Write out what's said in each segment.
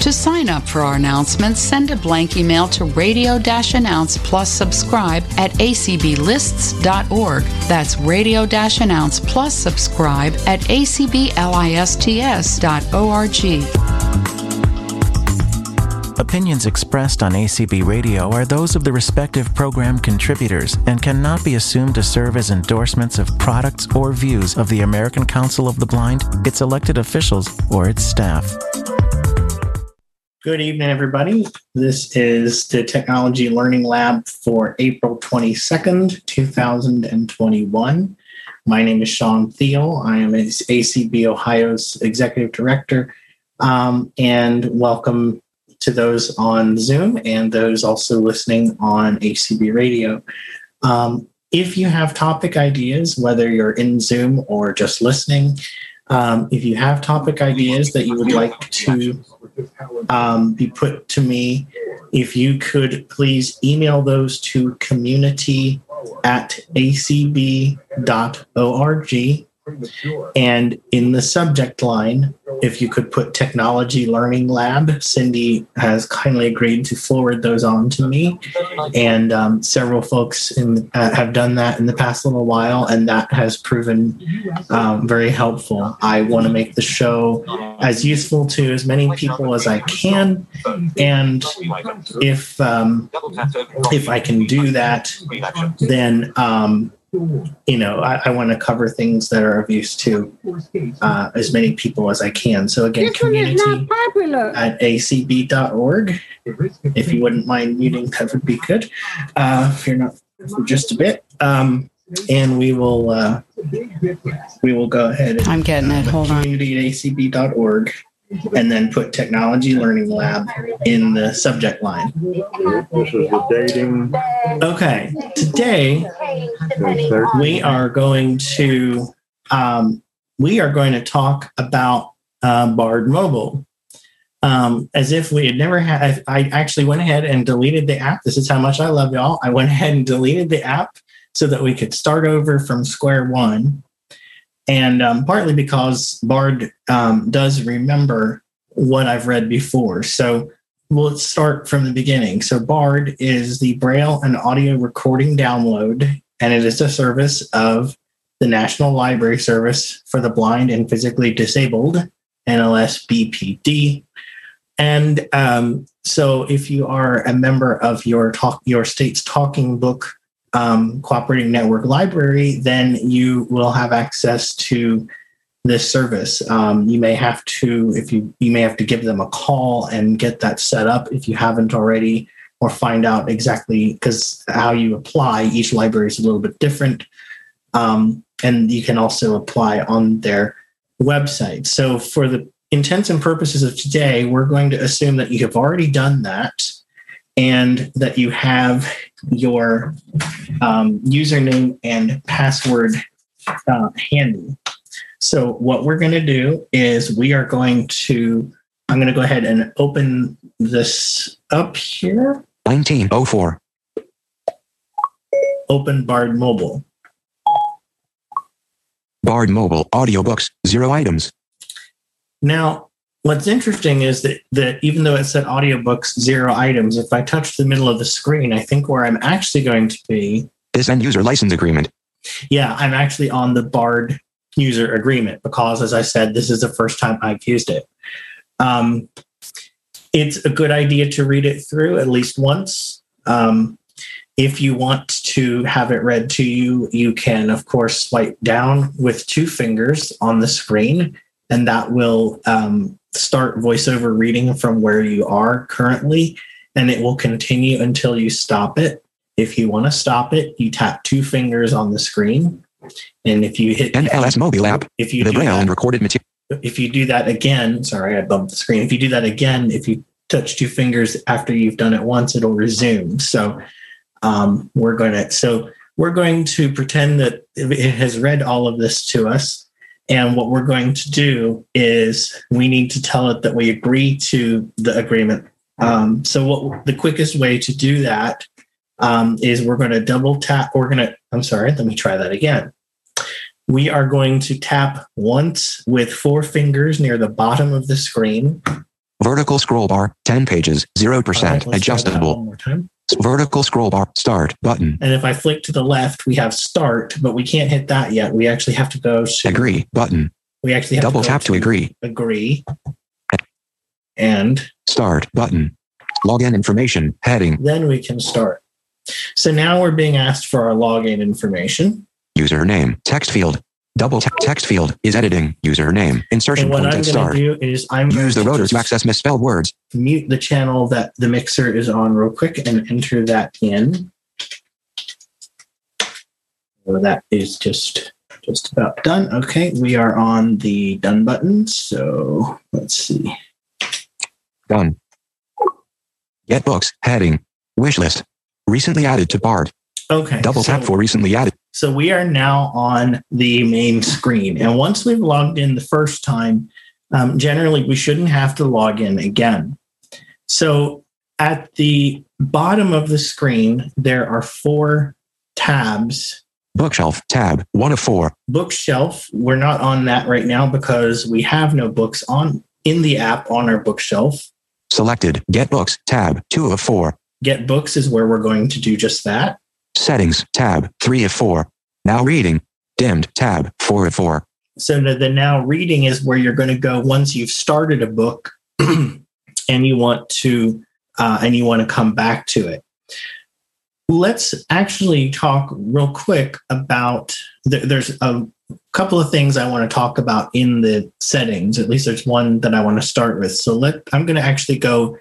To sign up for our announcements, send a blank email to radio announce plus subscribe at acblists.org. That's radio announce plus subscribe at acblists.org. Opinions expressed on ACB Radio are those of the respective program contributors and cannot be assumed to serve as endorsements of products or views of the American Council of the Blind, its elected officials, or its staff. Good evening, everybody. This is the Technology Learning Lab for April 22nd, 2021. My name is Sean Thiel. I am ACB Ohio's Executive Director. Um, and welcome to those on Zoom and those also listening on ACB Radio. Um, if you have topic ideas, whether you're in Zoom or just listening, um, if you have topic ideas that you would like to um, be put to me, if you could please email those to community at acb.org. And in the subject line, if you could put Technology Learning Lab, Cindy has kindly agreed to forward those on to me. And um, several folks in, uh, have done that in the past little while, and that has proven um, very helpful. I want to make the show as useful to as many people as I can. And if, um, if I can do that, then um, you know, I, I want to cover things that are of use to uh, as many people as I can. So again, This one is community not popular. at acb.org. If you wouldn't mind muting, that would be good. Uh, if you're not for just a bit. Um, and we will uh, we will go ahead and I'm getting it. Hold on. community at acb.org and then put technology learning lab in the subject line. This is the dating. Okay, today we are going to um, we are going to talk about uh, Bard Mobile. Um, as if we had never had. I actually went ahead and deleted the app. This is how much I love y'all. I went ahead and deleted the app so that we could start over from square one. And um, partly because Bard um, does remember what I've read before. So we'll start from the beginning. So Bard is the Braille and audio recording download, and it is a service of the National Library Service for the Blind and Physically Disabled, NLS BPD. And um, so, if you are a member of your talk, your state's talking book um, cooperating network library, then you will have access to this service. Um, you may have to, if you you may have to give them a call and get that set up if you haven't already, or find out exactly because how you apply. Each library is a little bit different, um, and you can also apply on their website. So for the intents and purposes of today, we're going to assume that you have already done that and that you have your um, username and password uh, handy. So, what we're going to do is we are going to, I'm going to go ahead and open this up here, 1904. open Bard Mobile. Bard Mobile audiobooks, zero items. Now, what's interesting is that, that even though it said audiobooks, zero items, if I touch the middle of the screen, I think where I'm actually going to be This end user license agreement. Yeah, I'm actually on the Bard user agreement because, as I said, this is the first time I've used it. Um, it's a good idea to read it through at least once. Um, if you want to have it read to you, you can, of course, swipe down with two fingers on the screen, and that will um, start voiceover reading from where you are currently, and it will continue until you stop it. If you want to stop it, you tap two fingers on the screen. And if you hit NLS mobile app. if you The do Braille and recorded material. if you do that again, sorry, I bumped the screen. If you do that again, if you touch two fingers after you've done it once, it'll resume. So um, we're going to so we're going to pretend that it has read all of this to us. And what we're going to do is we need to tell it that we agree to the agreement. Um, so what the quickest way to do that um, is we're going to double tap. We're going to, I'm sorry, let me try that again. We are going to tap once with four fingers near the bottom of the screen. Vertical scroll bar, 10 pages, 0% All right, let's try that adjustable. One more time. Vertical scroll bar, start button. And if I flick to the left, we have start, but we can't hit that yet. We actually have to go to Agree button. We actually have Double to tap to agree. Agree. And Start button. Login information heading. then we can start. So now we're being asked for our login information. Username. Text field. Double tap. Text field is editing. Username. Insertion And what point I'm at going start. to do is I'm going Use the to rotor to access misspelled words. mute the channel that the mixer is on real quick and enter that in. So that is just just about done. Okay, we are on the done button. So let's see. Done. Get books. Heading. Wish list. Recently added to Bard. Okay. Double so- tap for recently added. So we are now on the main screen. And once we've logged in the first time, um, generally we shouldn't have to log in again. So at the bottom of the screen, there are four tabs. Bookshelf. Tab. One of four. Bookshelf, we're not on that right now because we have no books on in the app on our bookshelf. Selected. Get books. Tab. Two of four. Get books is where we're going to do just that. Settings. Tab. Three of four. Now reading. Dimmed. Tab. Four of four. So the, the now reading is where you're going to go once you've started a book and you want to uh, and you want to come back to it. Let's actually talk real quick about th- there's a couple of things I want to talk about in the settings. At least there's one that I want to start with. So let I'm going to actually go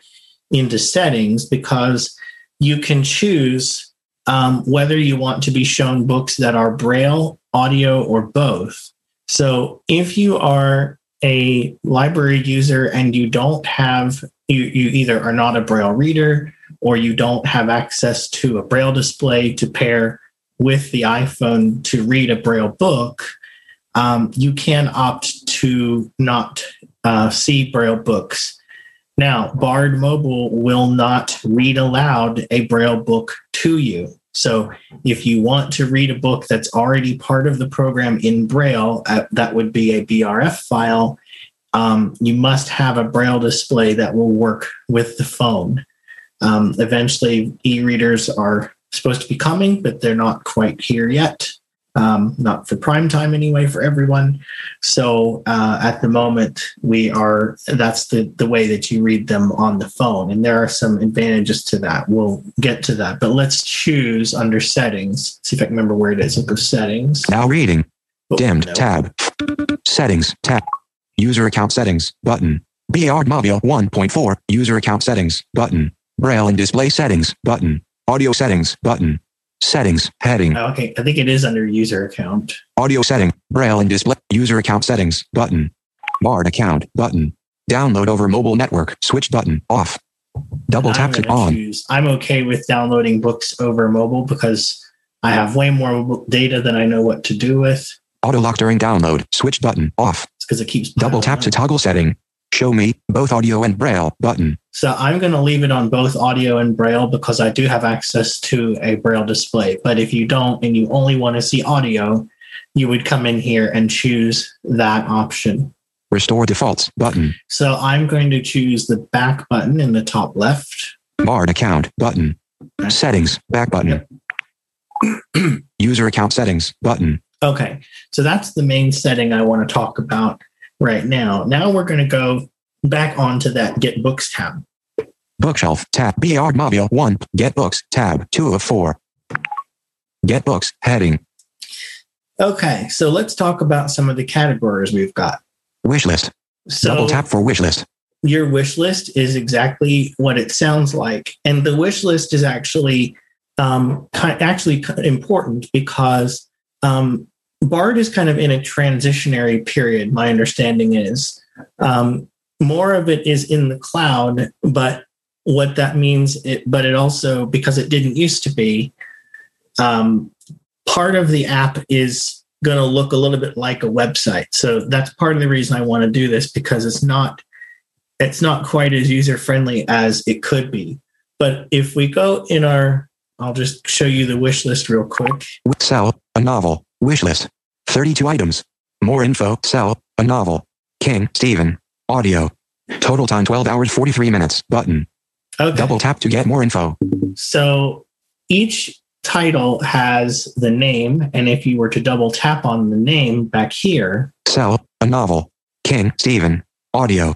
into settings because you can choose um, whether you want to be shown books that are braille, audio, or both. So if you are a library user and you don't have you, you either are not a braille reader or you don't have access to a braille display to pair with the iphone to read a braille book um, you can opt to not uh, see braille books now bard mobile will not read aloud a braille book to you so if you want to read a book that's already part of the program in Braille, uh, that would be a BRF file. Um, you must have a Braille display that will work with the phone. Um, eventually, e readers are supposed to be coming, but they're not quite here yet. Um, not for prime time anyway, for everyone. So uh, at the moment, we are that's the, the way that you read them on the phone. And there are some advantages to that. We'll get to that. But let's choose under settings. See if I can remember where it is. I'll go settings. Now reading. Oh, Dimmed. no. Tab. Settings. Tab. User account settings. Button. BR Mobile 1.4. User account settings. Button. Braille and display settings. Button. Audio settings. Button. Settings. Heading. Oh, Okay, I think it is under user account. Audio setting. Braille and display. User account settings. Button. Bard account. Button. Download over mobile network. Switch button. Off. Double tap to on. choose- I'm okay with downloading books over mobile because I have way more data than I know what to do with. Auto lock during download. Switch button. Off. It's because it keeps Double tap to toggle setting. Show me both audio and Braille. Button. So I'm going to leave it on both audio and braille because I do have access to a braille display. But if you don't and you only want to see audio, you would come in here and choose that option. Restore defaults. Button. So I'm going to choose the back button in the top left. Bard account. Button. Settings. Back button. User account settings. Button. Okay, so that's the main setting I want to talk about right now. Now we're going to go back onto that Get Books tab. Bookshelf. Tab. BR Mobile 1. Get books. Tab. 2 of 4. Get books. Heading. Okay, so let's talk about some of the categories we've got. Wish list. So Double tap for wish list. your wish list is exactly what it sounds like, and the wish list is actually um, actually important because um, Bard is kind of in a transitionary period. My understanding is um, more of it is in the cloud, but what that means, it, but it also because it didn't used to be, um, part of the app is going to look a little bit like a website. So that's part of the reason I want to do this because it's not it's not quite as user friendly as it could be. But if we go in our, I'll just show you the wish list real quick. Cell a novel. Wish list. 32 items. More info. Cell a novel. King Stephen. Audio. Total time 12 hours 43 minutes. Button. Okay. Double tap to get more info. So each title has the name, and if you were to double tap on the name back here, Cell a novel. King Stephen. Audio.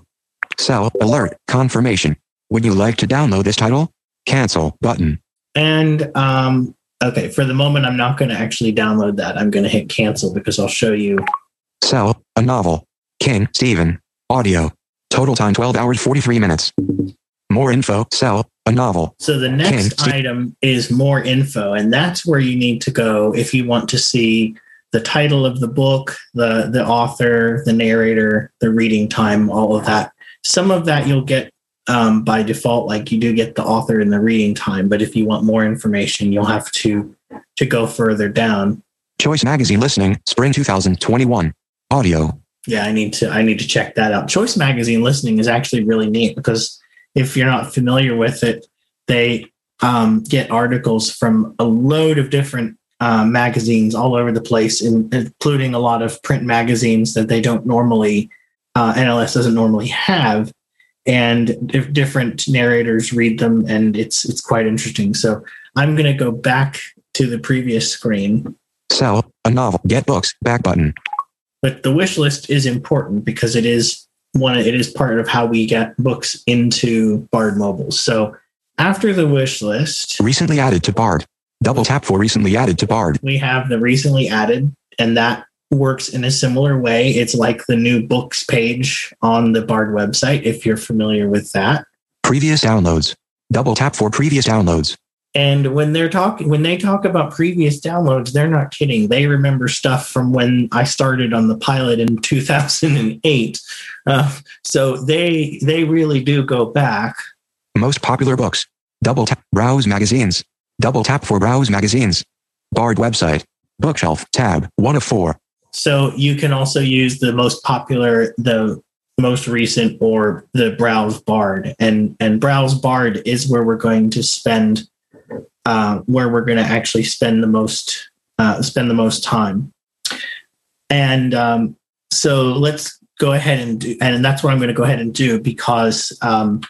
Cell alert. Confirmation. Would you like to download this title? Cancel button. and um, okay, for the moment, I'm not going to actually download that. I'm going to hit cancel because I'll show you. Cell a novel. King Stephen. Audio. Total time 12 hours 43 minutes. More info. Cell a novel. So the next King. item is more info, and that's where you need to go if you want to see the title of the book, the the author, the narrator, the reading time, all of that. Some of that you'll get um, by default, like you do get the author and the reading time. But if you want more information, you'll have to to go further down. Choice Magazine listening. Spring 2021. Audio. Yeah, I need to I need to check that out. Choice Magazine listening is actually really neat because if you're not familiar with it, they um, get articles from a load of different uh, magazines all over the place, in, including a lot of print magazines that they don't normally uh, NLS doesn't normally have, and if different narrators read them, and it's it's quite interesting. So I'm going to go back to the previous screen Cell a novel. Get books. Back button. but the wish list is important because it is one it is part of how we get books into bard mobile so after the wish list Recently added to Bard. Double tap for recently added to Bard. we have the recently added and that works in a similar way it's like the new books page on the bard website if you're familiar with that Previous downloads. Double tap for previous downloads. and when they're talking when they talk about previous downloads they're not kidding they remember stuff from when i started on the pilot in 2008 uh, so they they really do go back Most popular books. Double tap. Browse magazines. Double tap for browse magazines. Bard website. Bookshelf tab. One of four. So you can also use the most popular the most recent or the browse bard. And and browse bard is where we're going to spend uh, where we're going to actually spend the most uh, spend the most time. And um, so let's go ahead and do and that's what i'm going to go ahead and do because um,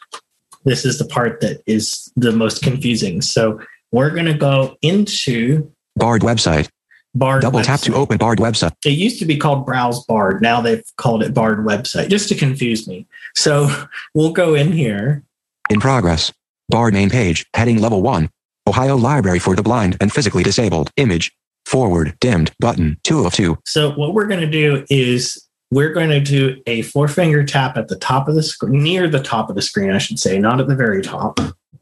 this is the part that is the most confusing. So we're going to go into Bard website. Bard Double tap to open Bard website. it used to be called Browse Bard. Now they've called it Bard website just to confuse me. So we'll go in here. In progress. Bard main page. Heading level one. Ohio Library for the Blind and Physically Disabled. Image. Forward. Dimmed. Button. Two of two. So what we're going to do is we're going to do a four finger tap at the top of the screen, near the top of the screen, I should say, not at the very top.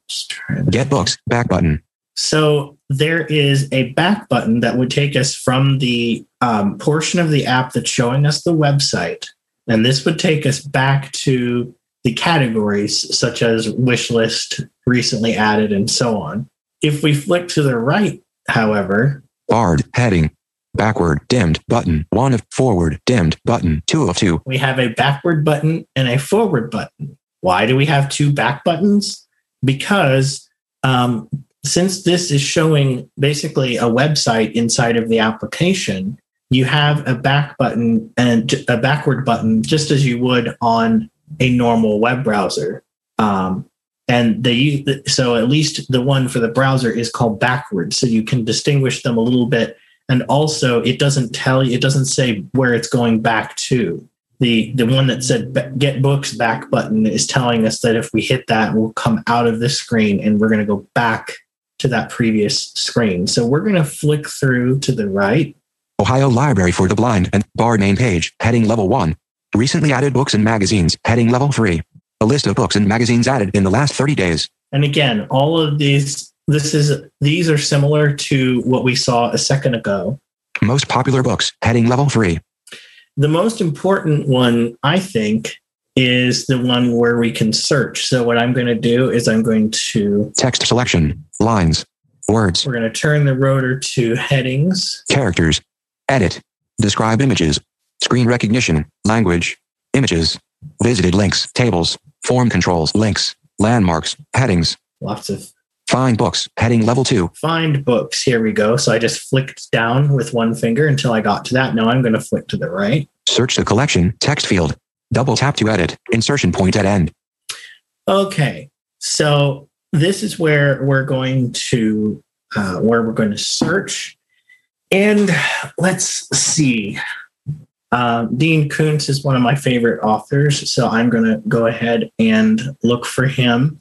Just try and- Get books. Back button. So there is a back button that would take us from the um, portion of the app that's showing us the website. And this would take us back to the categories such as wish list, recently added, and so on. If we flick to the right, however, Bard Heading. Backward. Dimmed. Button. One of forward. Dimmed. Button. Two of two. we have a backward button and a forward button. Why do we have two back buttons? Because um, since this is showing basically a website inside of the application, you have a back button and a backward button just as you would on a normal web browser. Um, and they so at least the one for the browser is called backward, so you can distinguish them a little bit. And also, it doesn't tell you, it doesn't say where it's going back to the the one that said get books back button is telling us that if we hit that we'll come out of this screen and we're going to go back to that previous screen so we're going to flick through to the right Ohio Library for the Blind and Bard main page. Heading level one. Recently added books and magazines. Heading level three. A list of books and magazines added in the last 30 days. and again all of these this is these are similar to what we saw a second ago Most popular books, heading level 3. The most important one, I think, is the one where we can search. So what I'm going to do is I'm going to Text selection, lines, words, we're going to turn the rotor to headings. characters, edit, describe images, screen recognition, language, images, visited links, tables, form controls, links, landmarks, headings, Lots of find books, heading level 2, find books. Here we go. So I just flicked down with one finger until I got to that. Now I'm going to flick to the right. search the collection, text field, double tap to edit, insertion point at end, Okay, so this is where we're going to uh, where we're going to search, and let's see. Um, Dean Koontz is one of my favorite authors, so I'm going to go ahead and look for him.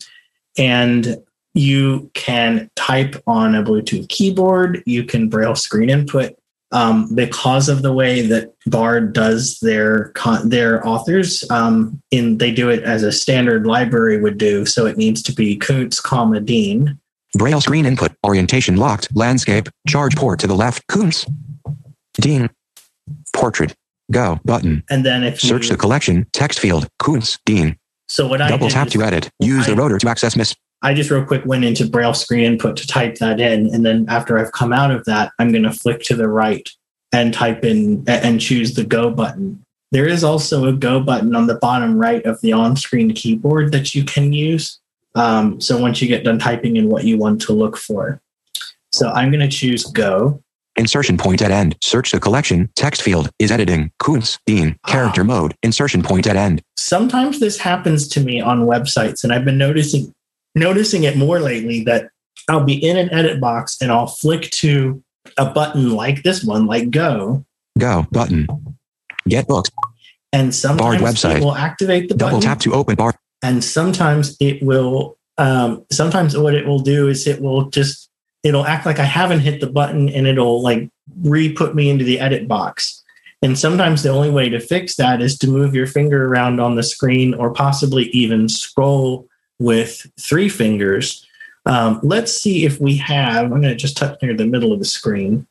And you can type on a Bluetooth keyboard. You can braille screen input. Um, because of the way that Bard does their con- their authors, um, in they do it as a standard library would do. So it needs to be Koontz, comma Dean. braille screen input, orientation locked, landscape, charge port to the left, Koontz, Dean, portrait, go button, And then if search you, the collection, text field, Koontz, Dean, so what I double tap to edit, use the rotor to access miss, I just real quick went into Braille screen input to type that in, and then after I've come out of that, I'm going to flick to the right and type in and choose the Go button. There is also a Go button on the bottom right of the on-screen keyboard that you can use. Um, so once you get done typing in what you want to look for, so I'm going to choose Go. insertion point at end, search the collection, text field, is editing, Koontz, Dean, character Ah. mode, insertion point at end, sometimes this happens to me on websites and i've been noticing noticing it more lately that i'll be in an edit box and i'll flick to a button like this one like go. Go button, get books, and sometimes website. it will activate the double button. tap to open bar, and sometimes it will um, sometimes what it will do is it will just it'll act like i haven't hit the button and it'll like re-put me into the edit box. And sometimes the only way to fix that is to move your finger around on the screen or possibly even scroll with three fingers. Um, let's see if we have i'm going to just touch near the middle of the screen.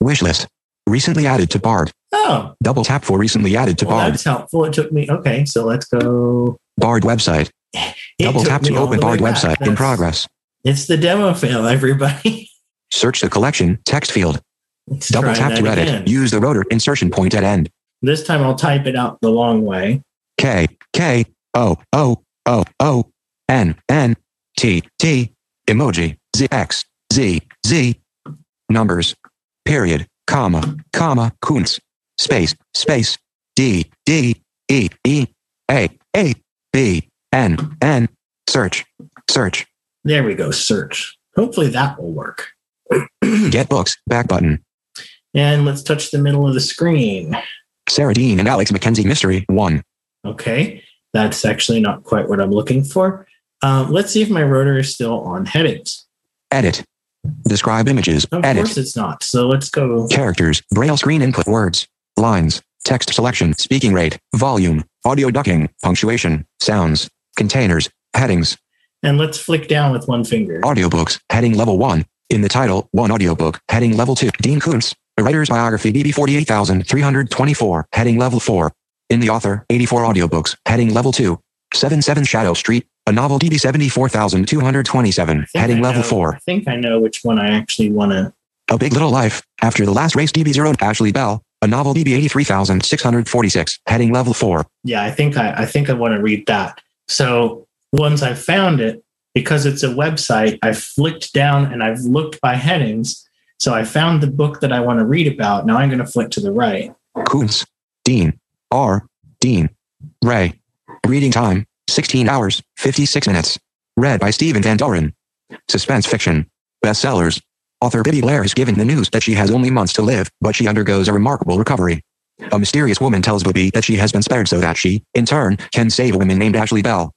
Wish list, recently added to Bard, oh. Double tap for recently added to well, Bard, that's helpful. It took me okay so let's go. Bard website, It double tap to open Bard website, in progress. it's the demo fail everybody. Search the collection, text field, Let's double tap to edit, again. use the rotor, insertion point at end, This time I'll type it out the long way. K, K, O, O, O, O, N, N, T, T, emoji, Z, X, Z, Z, numbers, period, comma, comma, Koontz, space, space, D, D, E, E, A, A, B, N, N, search, search, There we go, search. Hopefully that will work. get books, back button, And let's touch the middle of the screen. Sarah Dean and Alex Mackenzie Mystery 1. Okay, that's actually not quite what I'm looking for. Um, let's see if my rotor is still on headings. Edit. Describe images. Of Edit. course it's not. So let's go. Characters. Braille screen input words. Lines. Text selection. Speaking rate. Volume. Audio ducking. Punctuation. Sounds. Containers. Headings. And let's flick down with one finger. Audiobooks. Heading level 1. In the title, one audiobook. Heading level 2. Dean Koontz. A writer's biography BB 48324. Heading level 4. In the author, 84 audiobooks. Heading level 2. 77 Shadow Street. A novel DB 74227. Heading I level know- 4. I think I know which one I actually want to. A Big Little Life. After the last race DB0 Ashley Bell. A novel DB 83646. Heading level 4. Yeah, I think I, I think I want to read that. So once I found it, because it's a website, I flicked down and I've looked by headings. So I found the book that I want to read about. Now I'm going to flick to the right. Koontz, Dean, R, Dean, Ray. Reading time, 16 hours, 56 minutes. Read by Stephen Van Doren. Suspense fiction. Bestsellers. Author Bibi Blair is given the news that she has only months to live, but she undergoes a remarkable recovery. A mysterious woman tells Bibi that she has been spared so that she, in turn, can save a woman named Ashley Bell.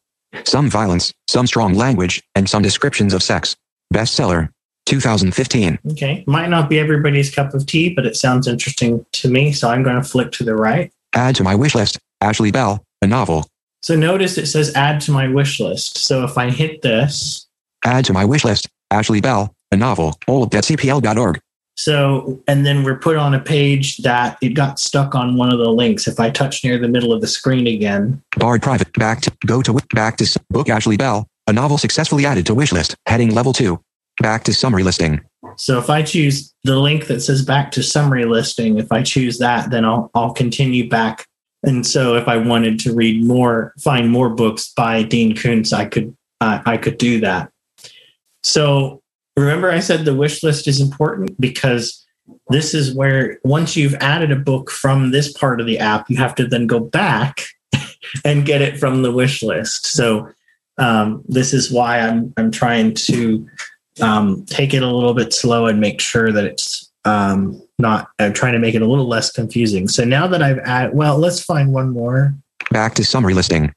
Some violence, some strong language, and some descriptions of sex. Bestseller. 2015. Okay. Might not be everybody's cup of tea, but it sounds interesting to me. So I'm going to flick to the right. Add to my wish list. Ashley Bell, a novel. So notice it says add to my wish list. So if I hit this, Add to my wish list. Ashley Bell, a novel. Old.cpl.org. So, and then we're put on a page that it got stuck on one of the links. If I touch near the middle of the screen again, Bard private. Back to go to back to book Ashley Bell. A novel successfully added to wish list. Heading level two. Back to summary listing. so if I choose the link that says back to summary listing, if I choose that, then I'll, I'll continue back. And so if I wanted to read more, find more books by Dean Koontz, I could, uh, I could do that. So remember I said the wish list is important because this is where once you've added a book from this part of the app, you have to then go back and get it from the wish list. So um, this is why I'm I'm trying to um, take it a little bit slow and make sure that it's um, not. I'm trying to make it a little less confusing. So now that I've added, well, let's find one more. Back to summary listing.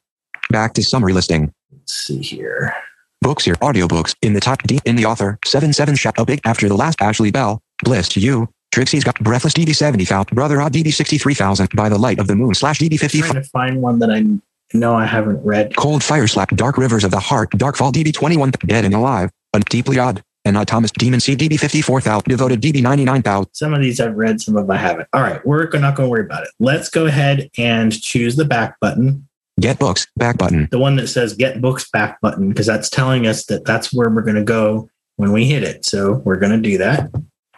Back to summary listing. Let's see here. Books here. Audiobooks. In the top D in the author. 7 7 shot. A big after the last Ashley Bell. Bliss to you. Trixie's got breathless DB 70,000. Brother odd DB 63,000. By the light of the moon slash DB 55. trying to find one that I know I haven't read. Cold Fire Slap, Dark Rivers of the Heart, Dark Fall DB 21, Dead and Alive, and Deeply Odd, and uh, Thomas Demon C DB 54,000, Devoted DB 99,000. Some of these I've read, some of them I haven't. All right, we're not going to worry about it. Let's go ahead and choose the back button, Get Books, back button. the one that says Get Books Back button, because that's telling us that that's where we're going to go when we hit it. So we're going to do that.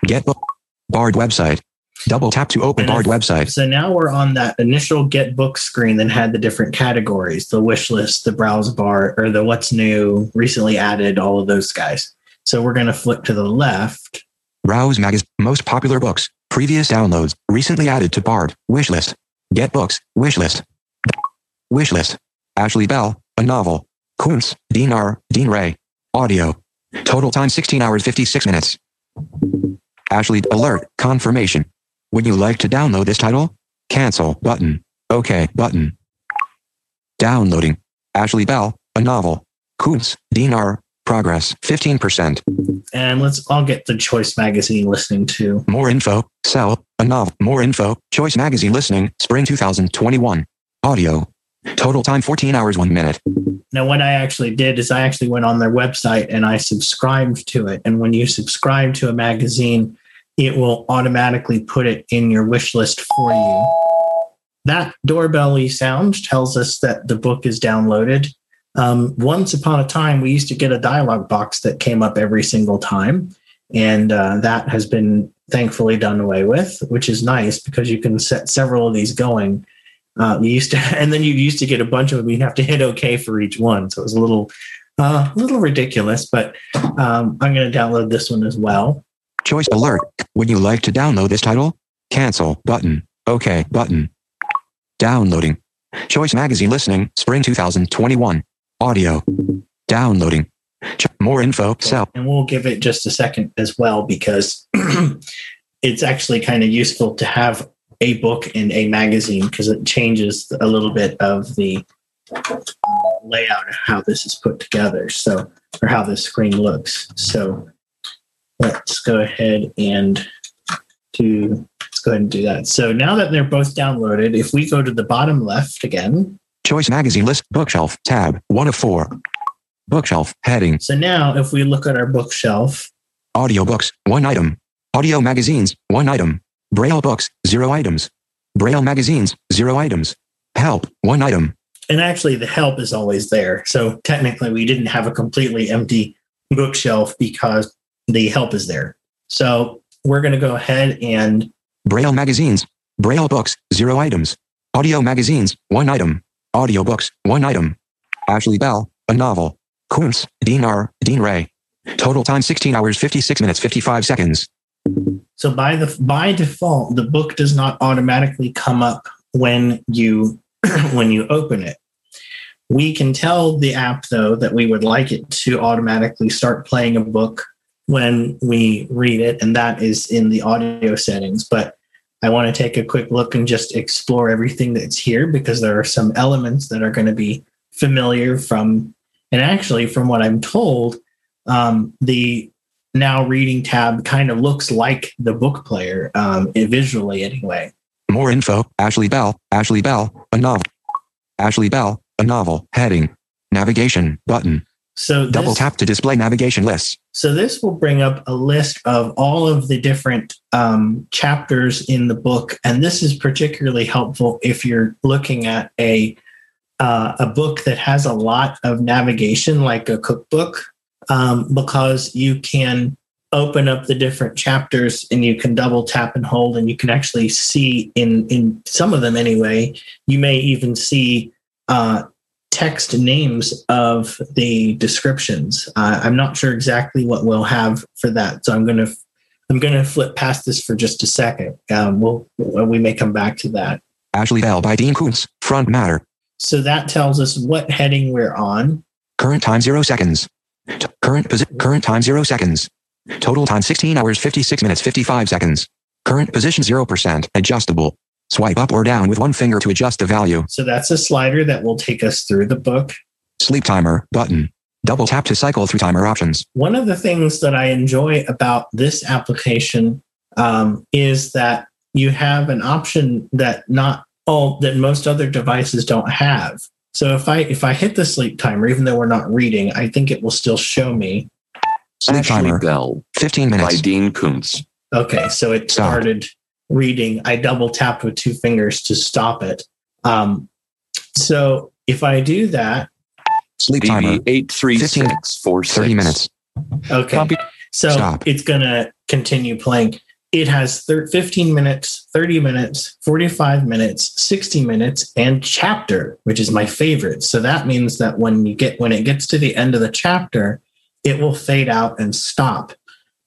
Get Book, Bard website. Double tap to open And Bard if- website. So now we're on that initial Get Books screen that had the different categories, the wish list, the browse bar, or the what's new, recently added, all of those guys. So we're going to flip to the left. Browse Magazine, most popular books, previous downloads, recently added to Bard, wishlist. Get Books, wishlist. Wishlist. Ashley Bell, a novel. Koontz, Dean R., Dean Ray. Audio. Total time 16 hours 56 minutes. Ashley alert, confirmation. Would you like to download this title? Cancel button. Okay button. Downloading. Ashley Bell, a novel. Koontz, Dean R., progress 15%. And let's all get the Choice Magazine listening to. More info, Cell, a novel. More info, Choice Magazine listening, spring 2021. Audio. Total time 14 hours 1 minute. Now, what I actually did is I actually went on their website and I subscribed to it. And when you subscribe to a magazine, it will automatically put it in your wish list for you. That doorbell sound tells us that the book is downloaded. Um, once upon a time, we used to get a dialogue box that came up every single time. And uh, that has been thankfully done away with, which is nice because you can set several of these going. Uh, you used to, and then you used to get a bunch of them. You'd have to hit OK for each one, so it was a little, uh, a little ridiculous. But um, I'm going to download this one as well. Choice alert. Would you like to download this title? Cancel button. Okay button. Downloading. Choice Magazine listening, spring 2021. Audio. Downloading. More info. And we'll give it just a second as well because it's actually kind of useful to have a book in a magazine because it changes a little bit of the uh, layout of how this is put together. So, or how the screen looks. So, let's go ahead and do. Let's go ahead and do that. So now that they're both downloaded, if we go to the bottom left again, Choice Magazine list, bookshelf, tab, 1 of 4. Bookshelf, heading, so now if we look at our bookshelf, audiobooks, 1 item. Audio magazines, 1 item. Braille books, 0 items. Braille magazines, 0 items. Help, 1 item. and actually the help is always there. So technically we didn't have a completely empty bookshelf because the help is there. So we're going to go ahead and Braille magazines, Braille books, 0 items. Audio magazines, 1 item. Audiobooks, 1 item. Ashley Bell, a novel. Koontz, Dean R., Dean Ray. Total time 16 hours 56 minutes 55 seconds. so by the by default the book does not automatically come up when you when you open it. We can tell the app though that we would like it to automatically start playing a book when we read it and that is in the audio settings but I want to take a quick look and just explore everything that's here because there are some elements that are going to be familiar from, and actually, from what I'm told, um, the now reading tab kind of looks like the book player um, visually, anyway. More info, Ashley Bell, Ashley Bell, a novel. Ashley Bell, a novel, heading. Navigation, button. So Double this- tap to display navigation lists. So this will bring up a list of all of the different um, chapters in the book, and this is particularly helpful if you're looking at a uh, a book that has a lot of navigation, like a cookbook, um, because you can open up the different chapters and you can double tap and hold, and you can actually see in in some of them anyway. You may even see uh, text names of the descriptions. Uh, I'm not sure exactly what we'll have for that, so I'm going to I'm going to flip past this for just a second. Um, we'll we may come back to that. Ashley Bell by Dean Koontz. Front matter. So that tells us what heading we're on. Current time zero seconds. T- current posi- current time zero seconds. Total time 16 hours 56 minutes 55 seconds. Current position 0%. Adjustable. Swipe up or down with one finger to adjust the value. So that's a slider that will take us through the book. Sleep timer button. Double tap to cycle through timer options. One of the things that I enjoy about this application um, is that you have an option that not all that most other devices don't have. So if I if I hit the sleep timer, even though we're not reading, I think it will still show me. Sleep Ashley timer. Bell 15 minutes. by. Dean Koontz. Okay, so it Stop. started reading. I double tapped with two fingers to stop it. Um, so if I do that, Sleep timer. BB eight three six four six 30 minutes. okay, Copy. so Stop. it's going to continue playing. It has thir- 15 minutes, 30 minutes, 45 minutes, 60 minutes, and chapter, which is my favorite. So that means that when you get when it gets to the end of the chapter, it will fade out and stop.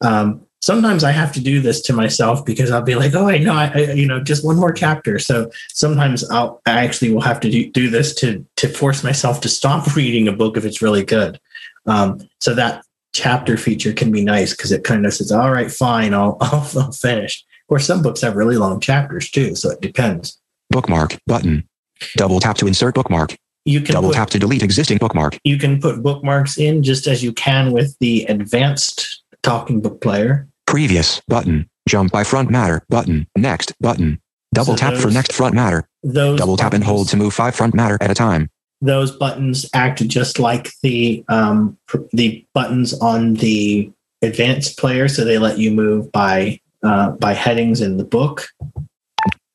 Um, sometimes I have to do this to myself because I'll be like, oh, I know, I, I you know, just one more chapter. So sometimes I'll I actually will have to do, do this to to force myself to stop reading a book if it's really good. Um, so that chapter feature can be nice because it kind of says, all right, fine, I'll, I'll, I'll finish. Or some books have really long chapters too, so it depends. Bookmark button. Double tap to insert bookmark. You can Double put, tap to delete existing bookmark. you can put bookmarks in just as you can with the advanced talking book player. Previous button. Jump by front matter button. Next button. Double So tap for next front matter. Those Double tap and hold to move five front matter at a time. those buttons act just like the um, pr- the buttons on the advanced player, so they let you move by uh, by headings in the book.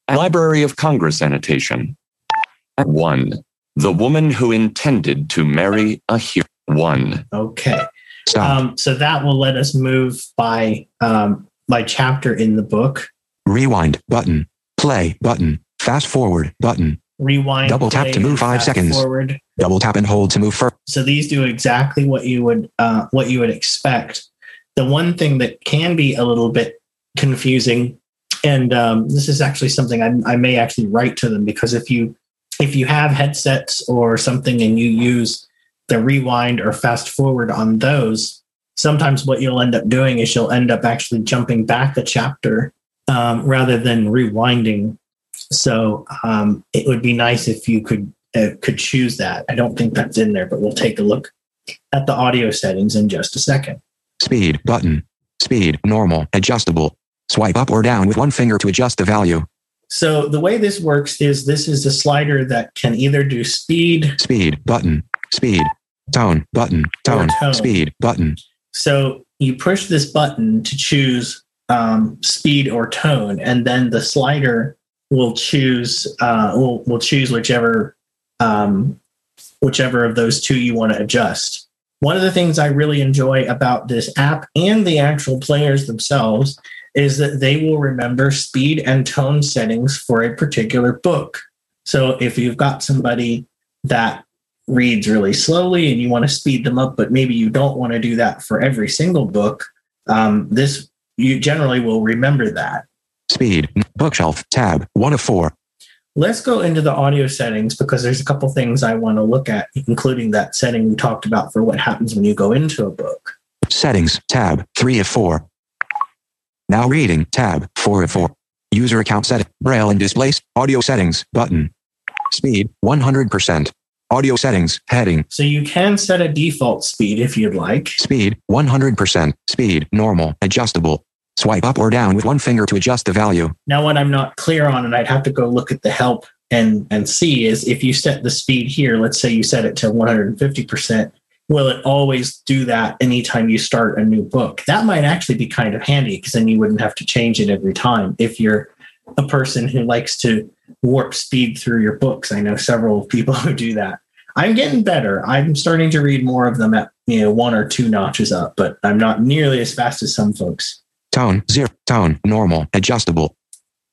Library of Congress annotation. One. The woman who intended to marry a hero. One. Okay, Stop. Um, so that will let us move by um, by chapter in the book. Rewind button. Play button. Fast forward button. Rewind. Double tap to move five seconds. Forward. Double tap and hold to move further. So these do exactly what you would uh, what you would expect. The one thing that can be a little bit confusing, and um, this is actually something I, I may actually write to them because if you if you have headsets or something and you use the rewind or fast forward on those, sometimes what you'll end up doing is you'll end up actually jumping back a chapter um, rather than rewinding. So um, it would be nice if you could uh, could choose that. I don't think that's in there, but we'll take a look at the audio settings in just a second. Speed button. Speed normal adjustable. Swipe up or down with one finger to adjust the value. So the way this works is this is a slider that can either do speed. Speed button. Speed. Tone button. Tone. tone. Speed button. So you push this button to choose um, speed or tone, and then the slider will choose uh, will will choose whichever um, whichever of those two you want to adjust. One of the things I really enjoy about this app and the actual players themselves is that they will remember speed and tone settings for a particular book. So if you've got somebody that reads really slowly and you want to speed them up, but maybe you don't want to do that for every single book, um, this you generally will remember that. Speed. Bookshelf. Tab. One of four. Let's go into the audio settings because there's a couple things I want to look at, including that setting we talked about for what happens when you go into a book. Settings. Tab. Three of four. Now reading. Tab. Four of four. User account setting. Braille and displays. Audio settings. Button. Speed. 100%. Audio settings. Heading. So you can set a default speed if you'd like. Speed. 100%. Speed. Normal. Adjustable. Swipe up or down with one finger to adjust the value. Now, what I'm not clear on, and I'd have to go look at the help and and see, is if you set the speed here, let's say you set it to 150%, will it always do that anytime you start a new book? That might actually be kind of handy because then you wouldn't have to change it every time if you're a person who likes to warp speed through your books. I know several people who do that. I'm getting better. I'm starting to read more of them at you know one or two notches up, but I'm not nearly as fast as some folks. Tone, zero, tone, normal, adjustable.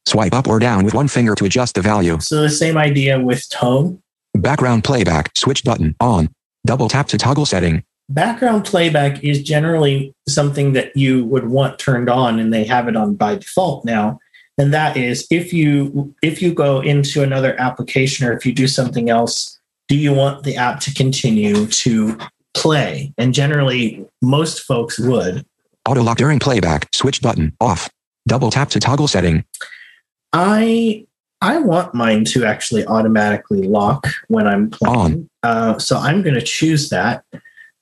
Swipe up or down with one finger to adjust the value. So the same idea with tone. Background playback, switch button, on. Double tap to toggle setting. Background playback is generally something that you would want turned on, and they have it on by default now. And that is if you if you go into another application or if you do something else, do you want the app to continue to play? And generally, most folks would. Auto lock during playback, switch button, off. Double tap to toggle setting. I I want mine to actually automatically lock when I'm playing. Uh, so I'm going to choose that.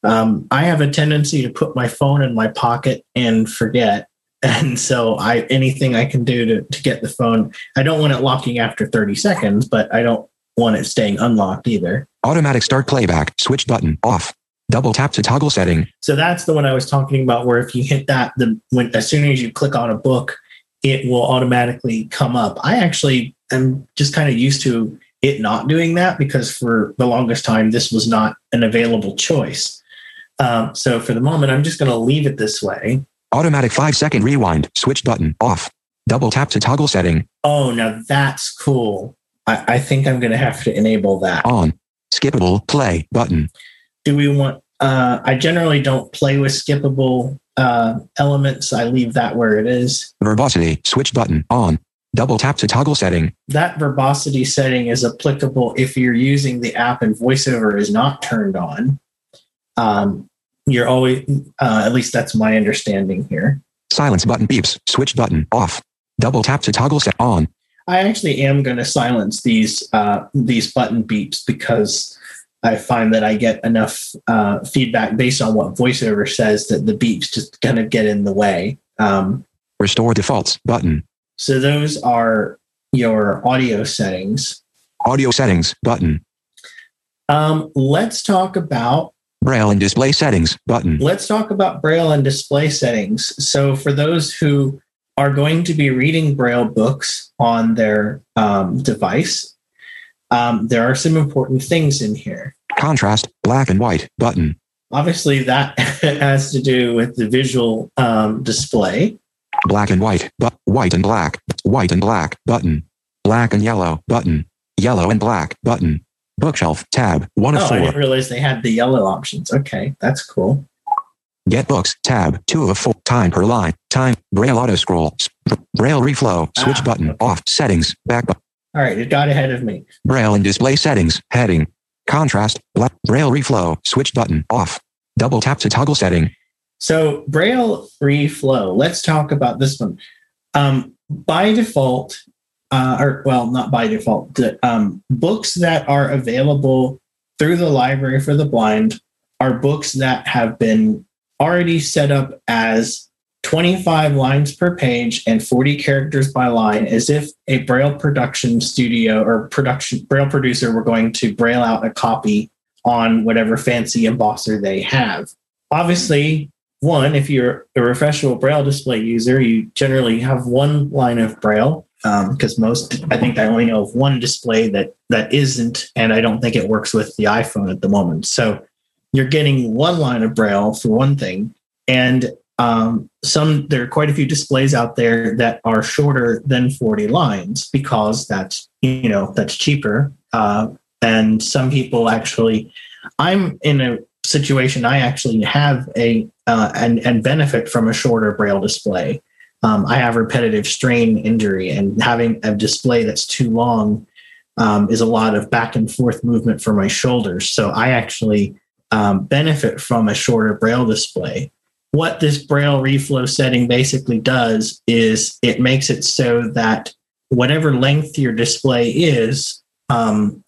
Um, I have a tendency to put my phone in my pocket and forget. And so I anything I can do to, to get the phone, I don't want it locking after 30 seconds, but I don't want it staying unlocked either. Automatic start playback, switch button, off. Double tap to toggle setting. So that's the one I was talking about where if you hit that, the when as soon as you click on a book, it will automatically come up. I actually am just kind of used to it not doing that because for the longest time this was not an available choice. Um, so for the moment, I'm just going to leave it this way. Automatic five second rewind, switch button, off. Double tap to toggle setting, Oh, now that's cool. I, I think I'm going to have to enable that. on. Skippable play button. Do we want? Uh, I generally don't play with skippable uh, elements. I leave that where it is. Verbosity, switch button, on. Double tap to toggle setting. That verbosity setting is applicable if you're using the app and voiceover is not turned on. Um, you're always, uh, at least that's my understanding here. Silence button beeps, switch button, off. Double tap to toggle set on. I actually am going to silence these uh, these button beeps because I find that I get enough uh, feedback based on what voiceover says that the beeps just kind of get in the way. Um, Restore defaults button. so those are your audio settings. Audio settings button. Um, let's talk about Braille and display settings button. let's talk about braille and display settings so for those who are going to be reading braille books on their um, device um, there are some important things in here Contrast, black and white button. obviously that has to do with the visual um, display Black and white, but white and black, white and black button. Black and yellow button. Yellow and black button. Bookshelf tab one of oh i four. didn't realize they had the yellow options okay that's cool Get books tab two of four. Time per line. Time. Braille auto scroll. Braille reflow. Switch Ah, button okay. off. Settings. Back. bu- all right it got ahead of me Braille and display settings. Heading. Contrast. Black. Braille reflow. Switch button off. Double tap to toggle setting. So Braille reflow. Let's talk about this one. Um, by default, uh, or well, not by default, the, um, books that are available through the Library for the Blind are books that have been already set up as 25 lines per page and 40 characters by line, as if a Braille production studio or production Braille producer were going to Braille out a copy on whatever fancy embosser they have. Obviously, one, if you're a professional Braille display user, you generally have one line of Braille um, because most, I think I only know of one display that that isn't, and I don't think it works with the iPhone at the moment. So you're getting one line of Braille for one thing, and um, some there are quite a few displays out there that are shorter than 40 lines because that's you know that's cheaper. Uh, and some people actually, I'm in a situation I actually have a uh, and and benefit from a shorter braille display. Um, I have repetitive strain injury, and having a display that's too long um, is a lot of back and forth movement for my shoulders. So I actually um, benefit from a shorter braille display. What this braille reflow setting basically does is it makes it so that whatever length your display is, um,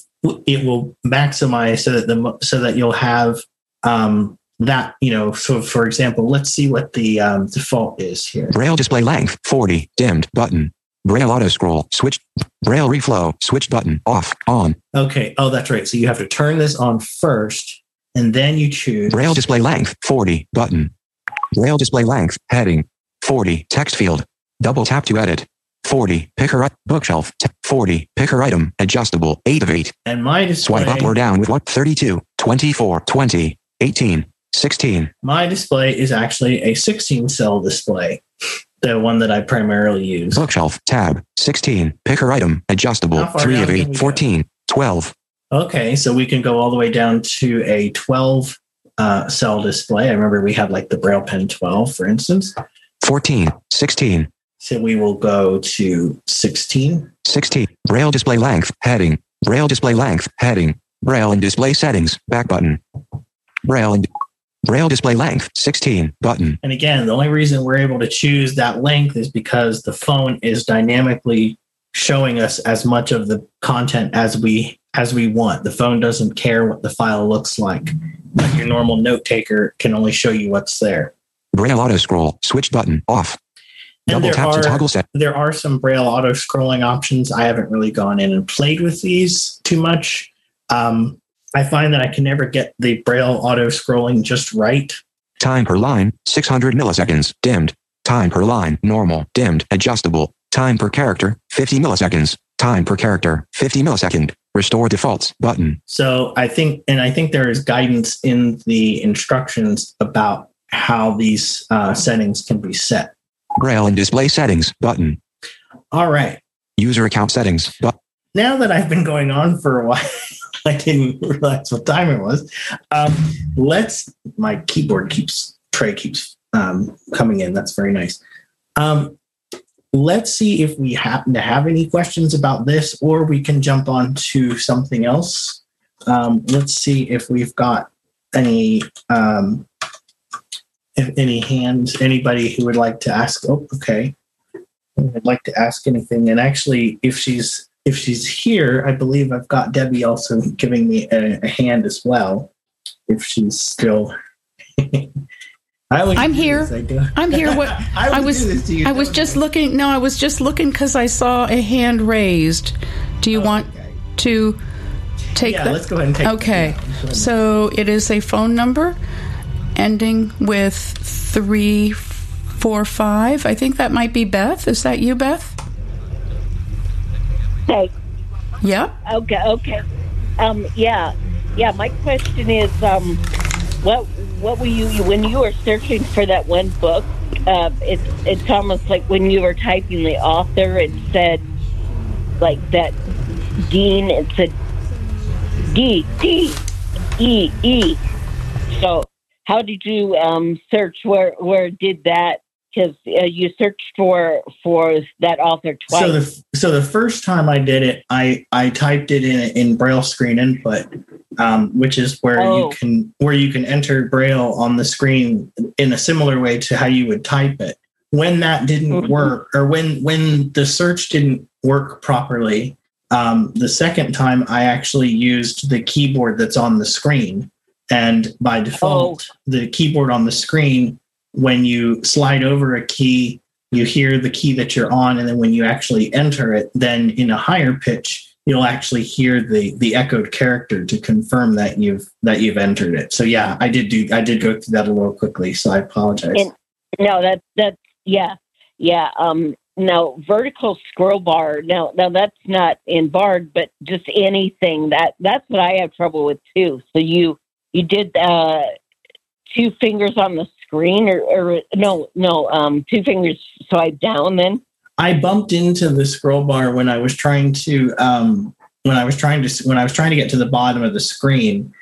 it will maximize so that the so that you'll have um, that you know. So, for example, let's see what the um, default is here. Braille display length 40. Dimmed button. Braille auto scroll. Switch. Braille reflow. Switch button off. On. Okay. Oh, that's right. So you have to turn this on first, and then you choose Braille display length 40 button. Braille display length heading 40 text field. Double tap to edit. 40 picker up bookshelf 40 picker item adjustable 8 of 8. and my display. Swipe up or down with what 32 24 20 18 16. My display is actually a 16 cell display, the one that I primarily use. Bookshelf tab 16 picker item adjustable 3 of can 8 14 12. Okay, so we can go all the way down to a 12 uh, cell display. I remember we had like the Braille Pen 12, for instance. 14 16 So we will go to 16. 16. Braille display length, heading. Braille display length, heading. Braille and display settings, back button. Braille and Braille display length, 16, button. And again, the only reason we're able to choose that length is because the phone is dynamically showing us as much of the content as we as we want. The phone doesn't care what the file looks like. But your normal note taker can only show you what's there. Braille auto scroll, switch button, off. And Double there tap to toggle set. there are some braille auto scrolling options i haven't really gone in and played with these too much um, i find that i can never get the braille auto scrolling just right Time per line, 600 milliseconds, dimmed. Time per line, normal, dimmed, adjustable. Time per character, 50 milliseconds. Time per character, 50 millisecond. Restore defaults, button. so i think and i think there is guidance in the instructions about how these uh, settings can be set. Braille and display settings, button. all right. User account settings, but now that i've been going on for a while i didn't realize what time it was. Um, let's my keyboard keeps tray keeps um, coming in. That's very nice. Um, let's see if we happen to have any questions about this or we can jump on to something else. Um, let's see if we've got any um, if any hands anybody who would like to ask oh okay. Would like to ask anything and actually if she's if she's here i believe i've got debbie also giving me a, a hand as well if she's still I always I'm here. this, I, do. I'm here. What I, I was do this to you, I was don't just looking. No, I was just looking because I saw a hand raised. Do you want Okay. to take yeah that? let's go ahead and take Okay. that down. So it is a phone number ending with three four five. I think that might be Beth. Is that you, Beth? Okay. Yep. Okay. Okay. Um. Yeah. Yeah. My question is, um, what what were you when you were searching for that one book? Uh, it's it's almost like when you were typing the author, it said like that Dean. It said D D E E. So how did you um search where where did that? Because uh, you searched for for that author twice. So the so the first time I did it, I I typed it in in Braille screen input, um, which is where Oh. you can where you can enter Braille on the screen in a similar way to how you would type it. When that didn't Mhm. work, or when when the search didn't work properly, um, the second time I actually used the keyboard that's on the screen, and by default, the keyboard on the screen when you slide over a key you hear the key that you're on and then when you actually enter it then in a higher pitch you'll actually hear the the echoed character to confirm that you've that you've entered it so yeah i did do i did go through that a little quickly so i apologize And- No, that that yeah, yeah. Um, now vertical scroll bar. Now, now that's not in Bard, but just anything that that's what I have trouble with too. So you you did uh, two fingers on the screen, or, or no, no, um, two fingers swipe down. Then I bumped into the scroll bar when I was trying to um, when I was trying to when I was trying to get to the bottom of the screen.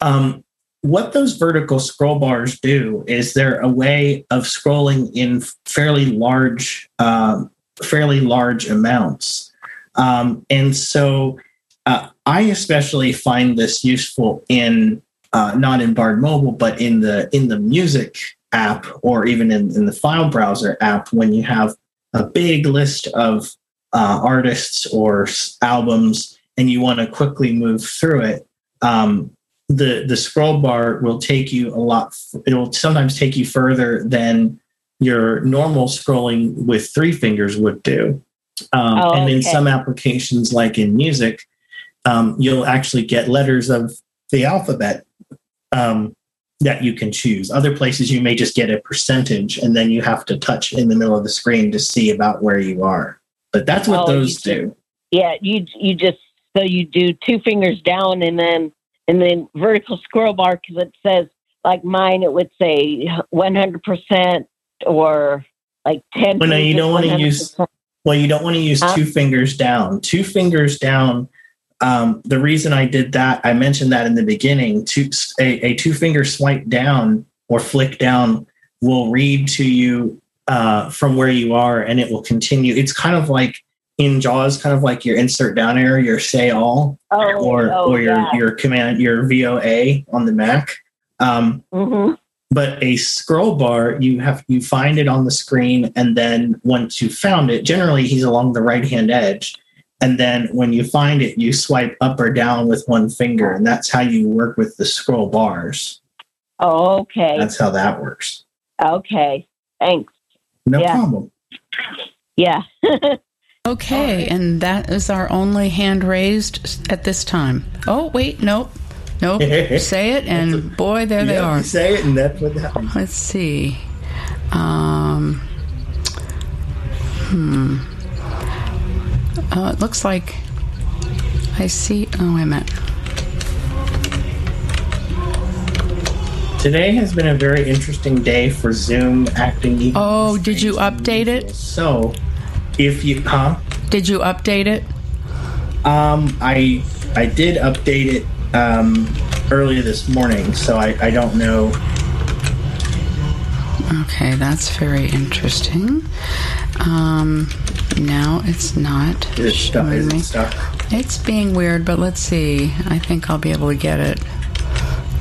Um, what those vertical scroll bars do is they're a way of scrolling in fairly large, um, fairly large amounts, um, and so uh, I especially find this useful in uh, not in Bard Mobile, but in the in the music app or even in, in the file browser app when you have a big list of uh, artists or albums and you want to quickly move through it um, the the scroll bar will take you a lot it will sometimes take you further than your normal scrolling with three fingers would do um, Oh, and in okay. some applications like in music um, you'll actually get letters of the alphabet um, that you can choose. Other places you may just get a percentage, and then you have to touch in the middle of the screen to see about where you are. But that's what Oh, those do. Yeah, you you just so you do two fingers down and then and then vertical scroll bar because it says like mine it would say one hundred percent or like ten. Well, no, you don't wanna use- Well, you don't want to use Huh? two fingers down. Two fingers down. Um, the reason I did that, I mentioned that in the beginning. Two, a, a two finger swipe down or flick down will read to you uh, from where you are, and it will continue. It's kind of like in JAWS, kind of like your insert down arrow, your say all, Oh, or oh, or your yeah. your command, your VOA on the Mac. Um, Mhm. but a scroll bar you have you find it on the screen and then once you found it generally he's along the right hand edge and then when you find it you swipe up or down with one finger and that's how you work with the scroll bars Oh, okay, that's how that works okay, thanks. no Yeah. problem Yeah. Okay, and that is our only hand raised at this time. Oh, wait, nope. Nope. Say it, and boy, there they are. you say it and that's what happens Let's see. Um, hmm. Uh, it looks like I see. Oh, wait a minute. today has been a very interesting day for zoom acting Oh, did you update it? so if you huh Did you update it? Um, I I did update it um, earlier this morning, so I, I don't know. Okay, that's very interesting. Um, now it's not Is it stuck? It stuck? It's being weird, but let's see. I think I'll be able to get it.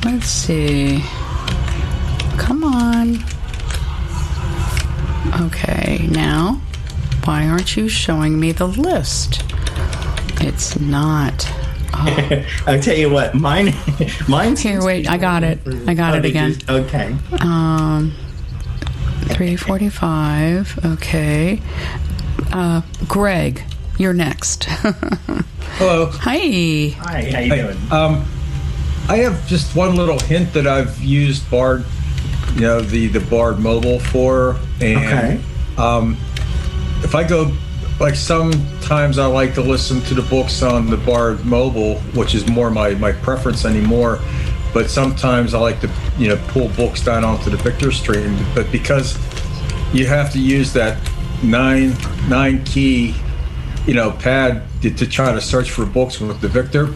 Let's see. Come on. Okay, now, why aren't you showing me the list? It's not. Oh, I'll tell you what, mine, mine's here, wait, I got it. I got it again. Okay. Um, 345. Okay. Uh, Greg, you're next. Hello. Hi. Hi, how you Hey, doing? um, I have just one little hint that I've used Bard, you know, the the Bard mobile for, and Okay. um, if I go, like sometimes I like to listen to the books on the Bard mobile, which is more my my preference anymore. But sometimes I like to, you know, pull books down onto the Victor stream. But because you have to use that nine nine key you know pad to, to try to search for books with the Victor.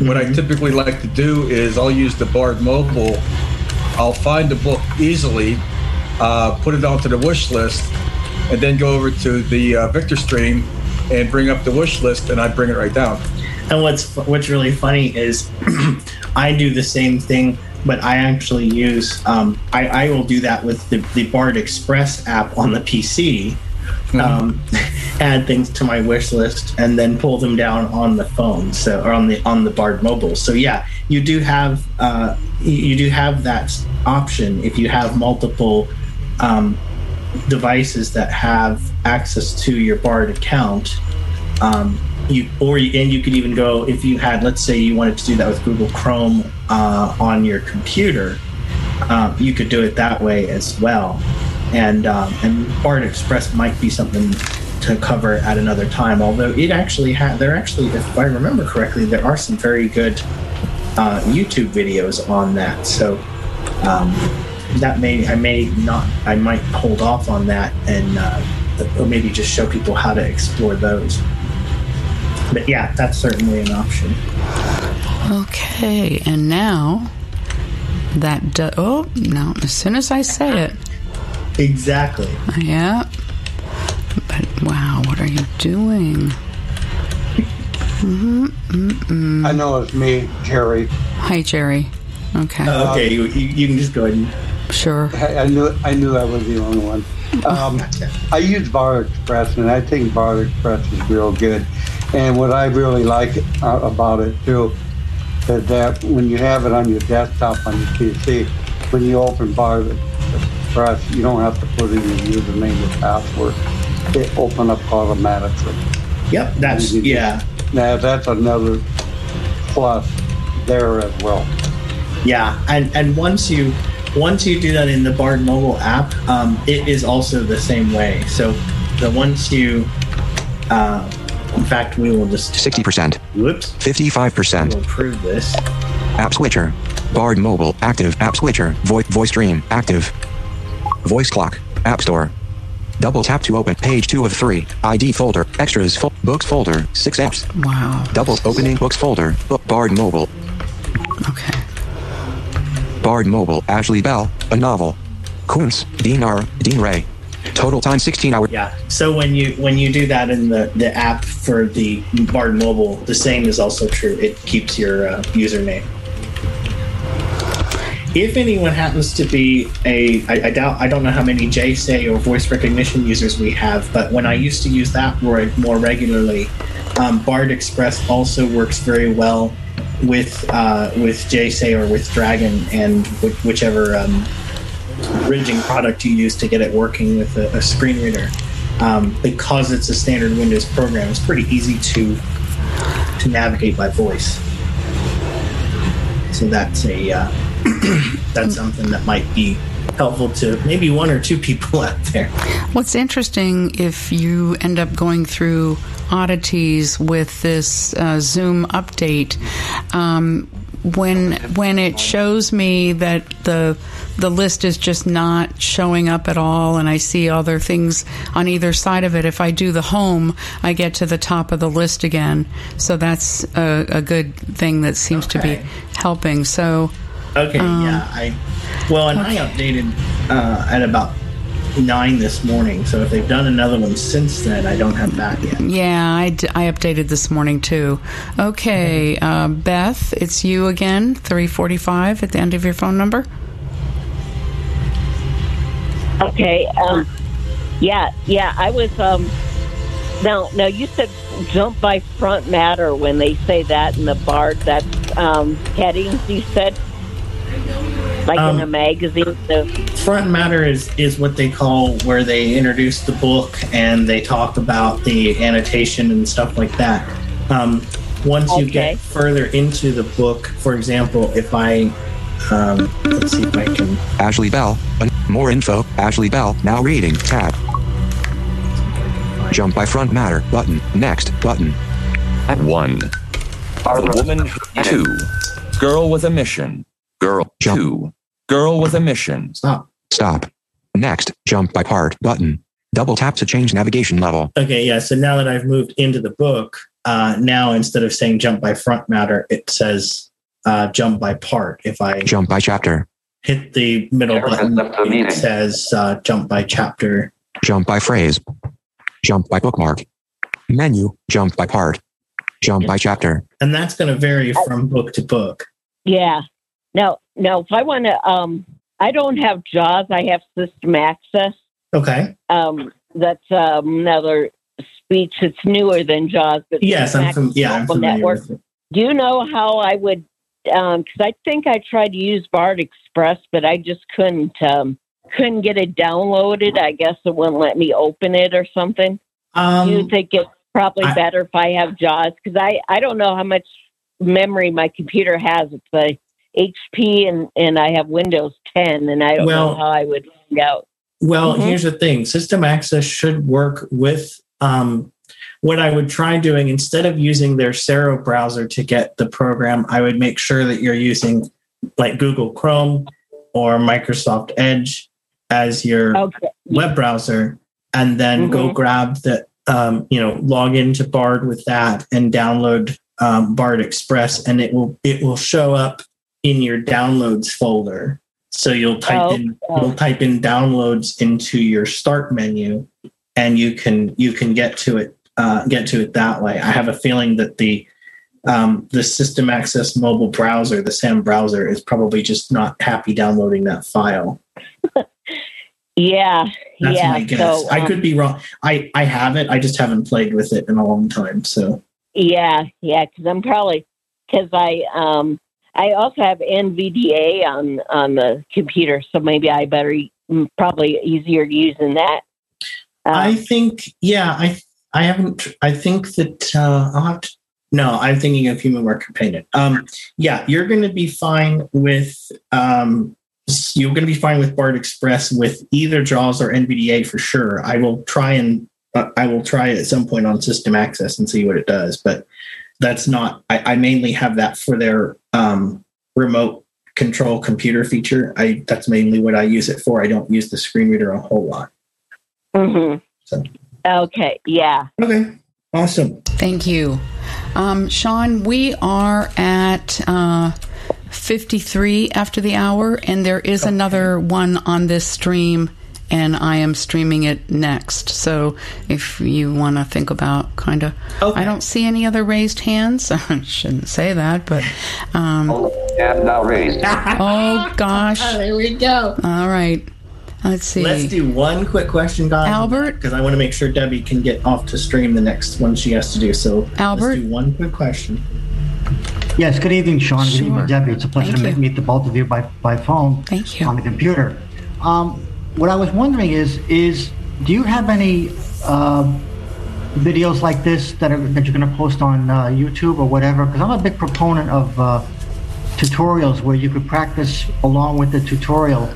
What I typically like to do is I'll use the Bard mobile. I'll find the book easily, uh, put it onto the wish list, and then go over to the uh, Victor stream and bring up the wish list, and I bring it right down. And what's what's really funny is I do the same thing, but I actually use um, I, I will do that with the, the Bard Express app on the PC. Um, add things to my wish list and then pull them down on the phone, so or on the on the Bard mobile. So yeah, you do have uh, you do have that option if you have multiple um, devices that have access to your Bard account um, you or and you could even go if you had let's say you wanted to do that with google chrome uh, on your computer um, you could do it that way as well. And um, and bard express might be something to cover at another time although it actually had there actually if i remember correctly there are some very good uh, youtube videos on that. So um, that may i may not i might hold off on that and uh, or maybe just show people how to explore those but yeah, that's certainly an option. Okay, and now that do- oh no, as soon as I say it, Exactly. yeah. But wow, what are you doing? I know it's me, Jerry. Hi, Jerry. Okay, okay, you, you, you can just go ahead and. sure. I, I knew I knew I was the only one. Um, I use Bard Express, and I think Bard Express is real good. And what I really like uh, about it too is that when you have it on your desktop on your PC, when you open Bard Express, you don't have to put in your username or password. It open up automatically. Yep, that's yeah. Now that's another plus there as well. Yeah, and and once you once you do that in the Bard mobile app, um, it is also the same way. So the once you, uh, in fact, we will just 60%. Whoops. 55%. We'll prove this. App switcher. Bard mobile active. App switcher. Voice voice stream active. Voice clock. App store. Double tap to open page two of three. ID folder. Extras. Fo- books folder. Six apps. Wow. Double opening books folder. Book Bard mobile. Okay. Bard mobile. Ashley Bell. A novel. Koontz. Dean R. Dean Ray. Total time 16 hours. Yeah. So when you when you do that in the the app for the Bard mobile, the same is also true. It keeps your uh, username. If anyone happens to be a, I, I doubt, I don't know how many JSay or voice recognition users we have, but when I used to use that more, more regularly, um, Bard Express also works very well with uh, with JSay or with Dragon and wh- whichever um, bridging product you use to get it working with a, a screen reader. Um, because it's a standard Windows program, it's pretty easy to to navigate by voice. So that's a uh, that's something that might be helpful to maybe one or two people out there. What's interesting if you end up going through oddities with this uh, Zoom update, um, when when it shows me that the the list is just not showing up at all, and I see other things on either side of it. If I do the home, I get to the top of the list again. So that's a, a good thing that seems to be helping. So. Okay, Um, yeah, I well, and I updated uh, at about nine this morning. So if they've done another one since then, I don't have that yet. Yeah, I, d- I updated this morning too. Okay, uh, Beth, it's you again. Three forty-five at the end of your phone number. Okay. Um, yeah, yeah. I was. Um, now, now you said jump by front matter when they say that in the bard. That's um, headings. You said like in Um, a magazine. The, Front matter is is what they call where they introduce the book and they talk about the annotation and stuff like that. Um, once you get further into the book, for example, if I um, let's see if I can Ashley Bell. More info. Ashley Bell. Now reading. Tab. Jump by front matter. Button. Next. Button. One. The woman two. Girl with a mission. Girl two. Girl with a mission. Stop. Stop. Next. Jump by part. Button. Double tap to change navigation level. Okay, yeah. So now that I've moved into the book, uh, now instead of saying jump by front matter, it says uh, jump by part. If I Jump by chapter. hit the middle Error has button, left the it says uh, jump by chapter. Jump by phrase. Jump by bookmark. Menu. Jump by part. Jump by chapter. And that's going to vary from book to book. yeah. Now, now, if I want to, um, I don't have JAWS. I have System Access. Okay. Um, that's um, another speech. It's newer than JAWS, but Yes, I'm from, yeah, I'm familiar Network. with it. Do you know how I would? Because I think I tried to use Bard Express, but I just couldn't um, couldn't get it downloaded. I guess it wouldn't let me open it or something. Um, Do you think it's probably I- better if I have JAWS? Because I I don't know how much memory my computer has. It's a HP and and I have Windows 10, and I don't know how I would find out. Well, Mhm. here's the thing system access should work with um, what I would try doing instead of using their Sero browser to get the program, I would make sure that you're using like Google Chrome or Microsoft Edge as your Okay. web browser, and then go Mhm. grab the, um, you know, log into Bard with that and download um, Bard Express, and it will it will show up in your downloads folder. So you'll type Oh, in oh. you'll type in downloads into your start menu, and you can you can get to it uh, get to it that way. I have a feeling that the um, the system access mobile browser, the SAM browser, is probably just not happy downloading that file. Yeah, That's yeah. my guess. So, I um, could be wrong. I I have it. I just haven't played with it in a long time. So Yeah, yeah, because I'm probably because I um I also have NVDA on on the computer, so maybe I better mm, probably easier to use than that. I think yeah. I I haven't. I think that uh, I'll have to No, I'm thinking of HumanWare Companion. Um, yeah, you're going to be fine with um, you're going to be fine with Bard Express with either JAWS or NVDA for sure. I will try and uh, I will try it at some point on System Access and see what it does, but that's not. I, I mainly have that for their um, remote control computer feature. I that's mainly what I use it for. I don't use the screen reader a whole lot. Mm-hmm. So. Okay. Yeah. Okay. Awesome. Thank you. Um, Sean, we are at uh, 53 after the hour, and there is okay. another one on this stream, and I am streaming it next. So if you want to think about kind of, okay. I don't see any other raised hands. I shouldn't say that, but. Um, and not raised. oh, gosh. Oh, there we go. All right. Let's see. Let's do one quick question, guys. Albert? Because I want to make sure Debbie can get off to stream the next one she has to do. So, Albert? let's do one quick question. Yes, good evening, Sean. Sure. Good evening, Debbie. It's a pleasure Thank to you. meet the both of you by, by phone. Thank you. On the computer. Um, what I was wondering is, is do you have any uh, videos like this that, are, that you're going to post on uh, YouTube or whatever? Because I'm a big proponent of uh, tutorials where you could practice along with the tutorial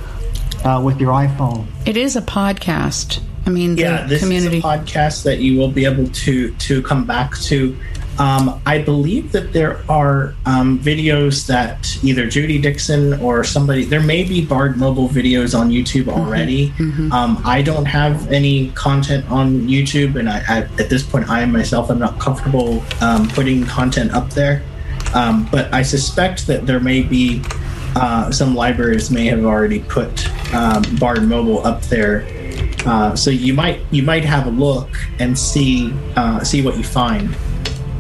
uh, with your iPhone. It is a podcast. I mean, yeah, the this community. is a podcast that you will be able to to come back to. Um, I believe that there are um, videos that either Judy Dixon or somebody, there may be Bard mobile videos on YouTube already. Mhm. Um, I don't have any content on YouTube, and I, I, at this point, I myself am not comfortable um, putting content up there. Um, but I suspect that there may be uh, some libraries may have already put um, Bard mobile up there. Uh, so you might you might have a look and see uh, see what you find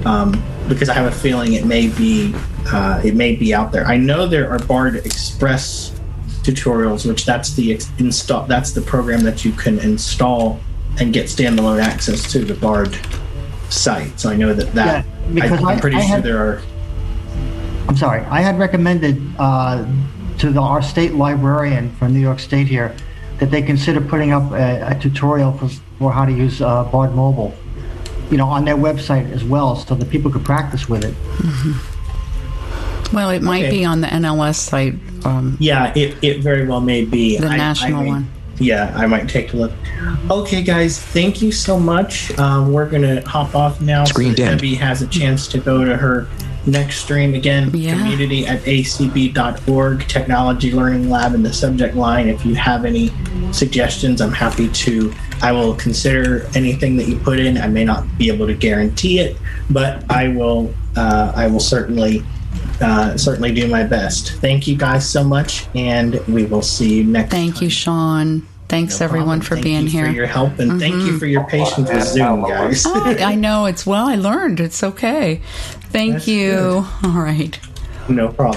um, because I have a feeling it may be uh, it may be out there. I know there are Bard Express tutorials, which that's the ex- install that's the program that you can install and get standalone access to the Bard site. So I know that that Yeah, because I, I- am pretty I sure had- there are. I'm sorry. I had recommended uh, to the, our state librarian from New York State here that they consider putting up a, a tutorial for, for how to use uh, Bard Mobile, you know, on their website as well, so that people could practice with it. Well, it might Okay. be on the NLS site. Um, Yeah, it, it very well may be. The I- I national may- one. Yeah, I might take a look. Okay, guys, thank you so much. Um, we're going to hop off now Screen so. Debbie has a chance to go to her next stream again. Yeah. Community at acb.org, Technology Learning Lab in the subject line. If you have any suggestions, I'm happy to. I will consider anything that you put in. I may not be able to guarantee it, but I will. Uh, I will certainly uh, certainly do my best. Thank you guys so much, and we will see you next. thank you, Sean. Thanks, No everyone, problem. for Thank being you here. Mm-hmm. For your help and thank you for your patience with Zoom, guys. Oh, I know. It's well, I learned. It's okay. Thank That's you. All right. no problem.